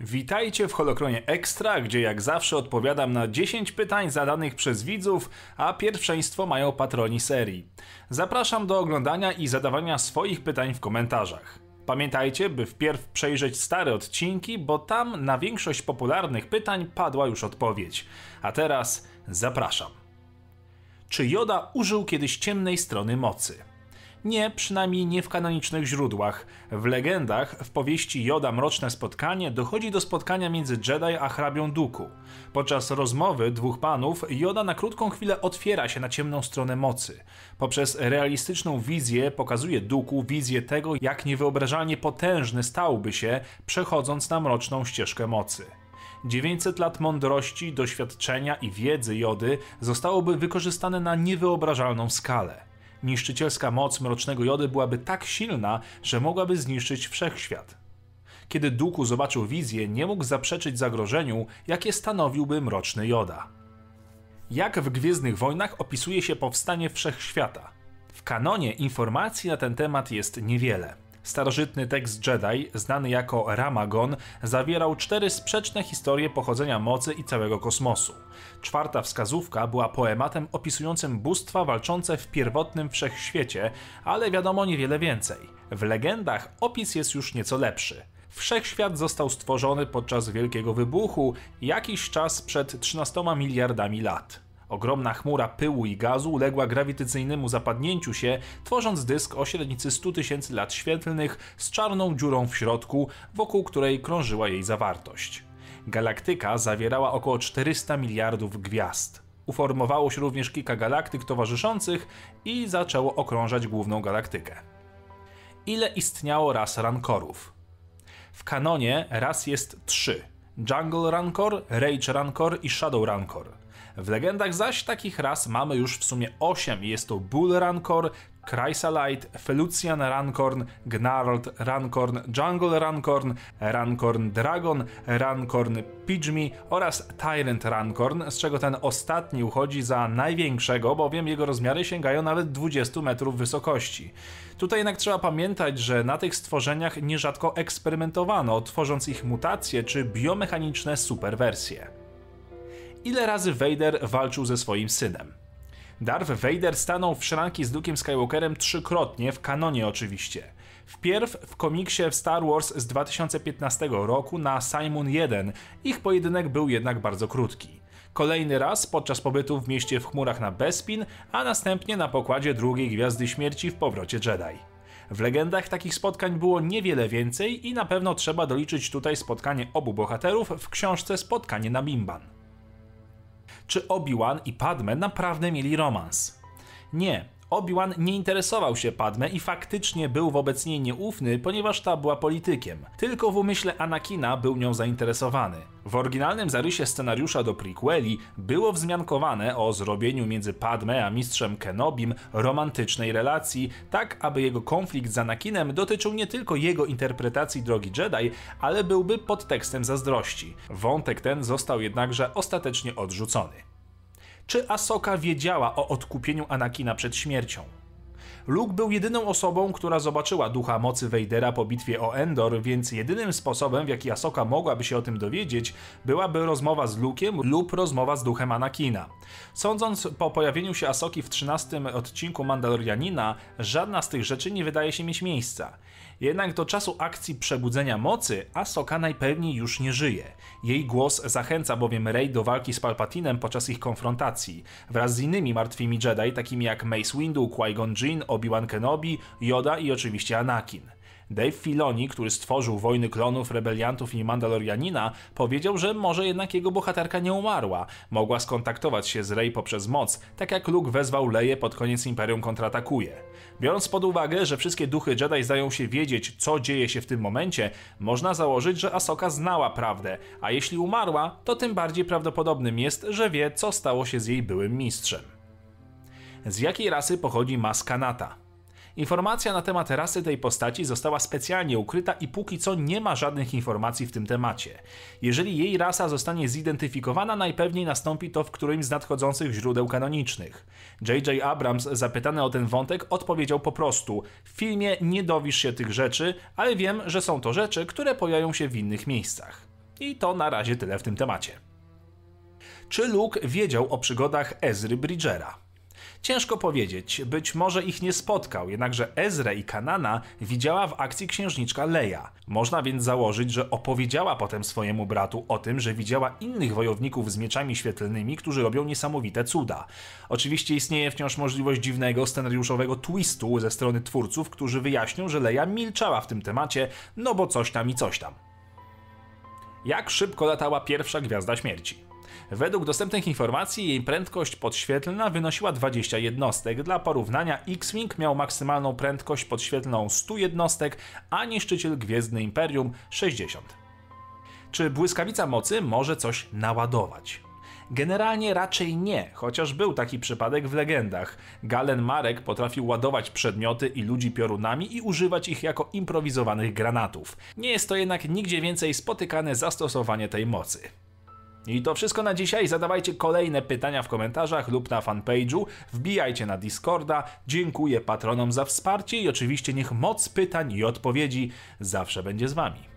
Witajcie w Holokronie Extra, gdzie jak zawsze odpowiadam na 10 pytań zadanych przez widzów, a pierwszeństwo mają patroni serii. Zapraszam do oglądania i zadawania swoich pytań w komentarzach. Pamiętajcie, by wpierw przejrzeć stare odcinki, bo tam na większość popularnych pytań padła już odpowiedź. A teraz zapraszam. Czy Joda użył kiedyś ciemnej strony mocy? Nie, przynajmniej nie w kanonicznych źródłach. W legendach, w powieści Joda Mroczne Spotkanie dochodzi do spotkania między Jedi a hrabią Duku. Podczas rozmowy dwóch panów Joda na krótką chwilę otwiera się na ciemną stronę mocy. Poprzez realistyczną wizję pokazuje Duku wizję tego, jak niewyobrażalnie potężny stałby się, przechodząc na mroczną ścieżkę mocy. 900 lat mądrości, doświadczenia i wiedzy Jody zostałoby wykorzystane na niewyobrażalną skalę. Niszczycielska moc mrocznego Jody byłaby tak silna, że mogłaby zniszczyć wszechświat. Kiedy Duku zobaczył wizję, nie mógł zaprzeczyć zagrożeniu, jakie stanowiłby mroczny Joda. Jak w Gwiezdnych Wojnach opisuje się powstanie wszechświata? W kanonie informacji na ten temat jest niewiele. Starożytny tekst Jedi, znany jako Ramagon, zawierał cztery sprzeczne historie pochodzenia mocy i całego kosmosu. Czwarta wskazówka była poematem opisującym bóstwa walczące w pierwotnym wszechświecie, ale wiadomo niewiele więcej. W legendach opis jest już nieco lepszy. Wszechświat został stworzony podczas Wielkiego Wybuchu jakiś czas przed 13 miliardami lat. Ogromna chmura pyłu i gazu uległa grawitacyjnemu zapadnięciu się, tworząc dysk o średnicy 100 tysięcy lat świetlnych z czarną dziurą w środku, wokół której krążyła jej zawartość. Galaktyka zawierała około 400 miliardów gwiazd. Uformowało się również kilka galaktyk towarzyszących i zaczęło okrążać główną galaktykę. Ile istniało ras rankorów? W kanonie ras jest trzy: Jungle Rancor, Rage Rancor i Shadow Rancor. W legendach zaś takich ras mamy już w sumie 8. Jest to Bull Rancor, Chrysalite, Felucian Rancorn, Gnarled Rancorn, Jungle Rancorn, Rancorn Dragon, Rancorn Pidgey oraz Tyrant Rancorn, z czego ten ostatni uchodzi za największego, bowiem jego rozmiary sięgają nawet 20 metrów wysokości. Tutaj jednak trzeba pamiętać, że na tych stworzeniach nierzadko eksperymentowano, tworząc ich mutacje czy biomechaniczne superwersje ile razy Vader walczył ze swoim synem. Darth Vader stanął w szranki z Luke'em Skywalkerem trzykrotnie, w kanonie oczywiście. Wpierw w komiksie Star Wars z 2015 roku na Simon 1, ich pojedynek był jednak bardzo krótki. Kolejny raz podczas pobytu w mieście w chmurach na Bespin, a następnie na pokładzie drugiej Gwiazdy Śmierci w powrocie Jedi. W legendach takich spotkań było niewiele więcej i na pewno trzeba doliczyć tutaj spotkanie obu bohaterów w książce Spotkanie na Bimban czy Obi-Wan i Padme naprawdę mieli romans. Nie, Obi-Wan nie interesował się Padme i faktycznie był wobec niej nieufny, ponieważ ta była politykiem. Tylko w umyśle Anakina był nią zainteresowany. W oryginalnym zarysie scenariusza do prequeli było wzmiankowane o zrobieniu między Padme a mistrzem Kenobim romantycznej relacji, tak aby jego konflikt z Anakinem dotyczył nie tylko jego interpretacji drogi Jedi, ale byłby podtekstem zazdrości. Wątek ten został jednakże ostatecznie odrzucony. Czy Asoka wiedziała o odkupieniu Anakina przed śmiercią? Luke był jedyną osobą, która zobaczyła ducha mocy Vadera po bitwie o Endor, więc jedynym sposobem, w jaki Asoka mogłaby się o tym dowiedzieć, byłaby rozmowa z Luke'em lub rozmowa z duchem Anakina. Sądząc po pojawieniu się Asoki w 13 odcinku Mandalorianina, żadna z tych rzeczy nie wydaje się mieć miejsca. Jednak do czasu akcji Przebudzenia Mocy Asoka najpewniej już nie żyje. Jej głos zachęca bowiem Rey do walki z Palpatinem podczas ich konfrontacji, wraz z innymi martwymi Jedi, takimi jak Mace Windu, Qui-Gon Jinn, Obi-Wan Kenobi, Yoda i oczywiście Anakin. Dave Filoni, który stworzył Wojny Klonów, Rebeliantów i Mandalorianina, powiedział, że może jednak jego bohaterka nie umarła. Mogła skontaktować się z Rey poprzez moc, tak jak Luke wezwał Leję pod koniec Imperium kontratakuje. Biorąc pod uwagę, że wszystkie duchy Jedi zdają się wiedzieć, co dzieje się w tym momencie, można założyć, że Asoka znała prawdę, a jeśli umarła, to tym bardziej prawdopodobnym jest, że wie, co stało się z jej byłym mistrzem. Z jakiej rasy pochodzi Maskanata? Informacja na temat rasy tej postaci została specjalnie ukryta i póki co nie ma żadnych informacji w tym temacie. Jeżeli jej rasa zostanie zidentyfikowana, najpewniej nastąpi to w którymś z nadchodzących źródeł kanonicznych. J.J. Abrams, zapytany o ten wątek, odpowiedział po prostu: W filmie nie dowisz się tych rzeczy, ale wiem, że są to rzeczy, które pojawią się w innych miejscach. I to na razie tyle w tym temacie. Czy Luke wiedział o przygodach Ezry Bridgera? Ciężko powiedzieć, być może ich nie spotkał, jednakże Ezrę i Kanana widziała w akcji księżniczka Leia. Można więc założyć, że opowiedziała potem swojemu bratu o tym, że widziała innych wojowników z mieczami świetlnymi, którzy robią niesamowite cuda. Oczywiście istnieje wciąż możliwość dziwnego scenariuszowego twistu ze strony twórców, którzy wyjaśnią, że Leia milczała w tym temacie, no bo coś tam i coś tam. Jak szybko latała pierwsza Gwiazda Śmierci? Według dostępnych informacji jej prędkość podświetlna wynosiła 20 jednostek. Dla porównania X-Wing miał maksymalną prędkość podświetlną 100 jednostek, a niszczyciel Gwiezdny Imperium 60. Czy błyskawica mocy może coś naładować? Generalnie raczej nie, chociaż był taki przypadek w legendach. Galen Marek potrafił ładować przedmioty i ludzi piorunami i używać ich jako improwizowanych granatów. Nie jest to jednak nigdzie więcej spotykane zastosowanie tej mocy. I to wszystko na dzisiaj. Zadawajcie kolejne pytania w komentarzach lub na fanpage'u. Wbijajcie na Discorda. Dziękuję patronom za wsparcie i oczywiście niech moc pytań i odpowiedzi zawsze będzie z wami.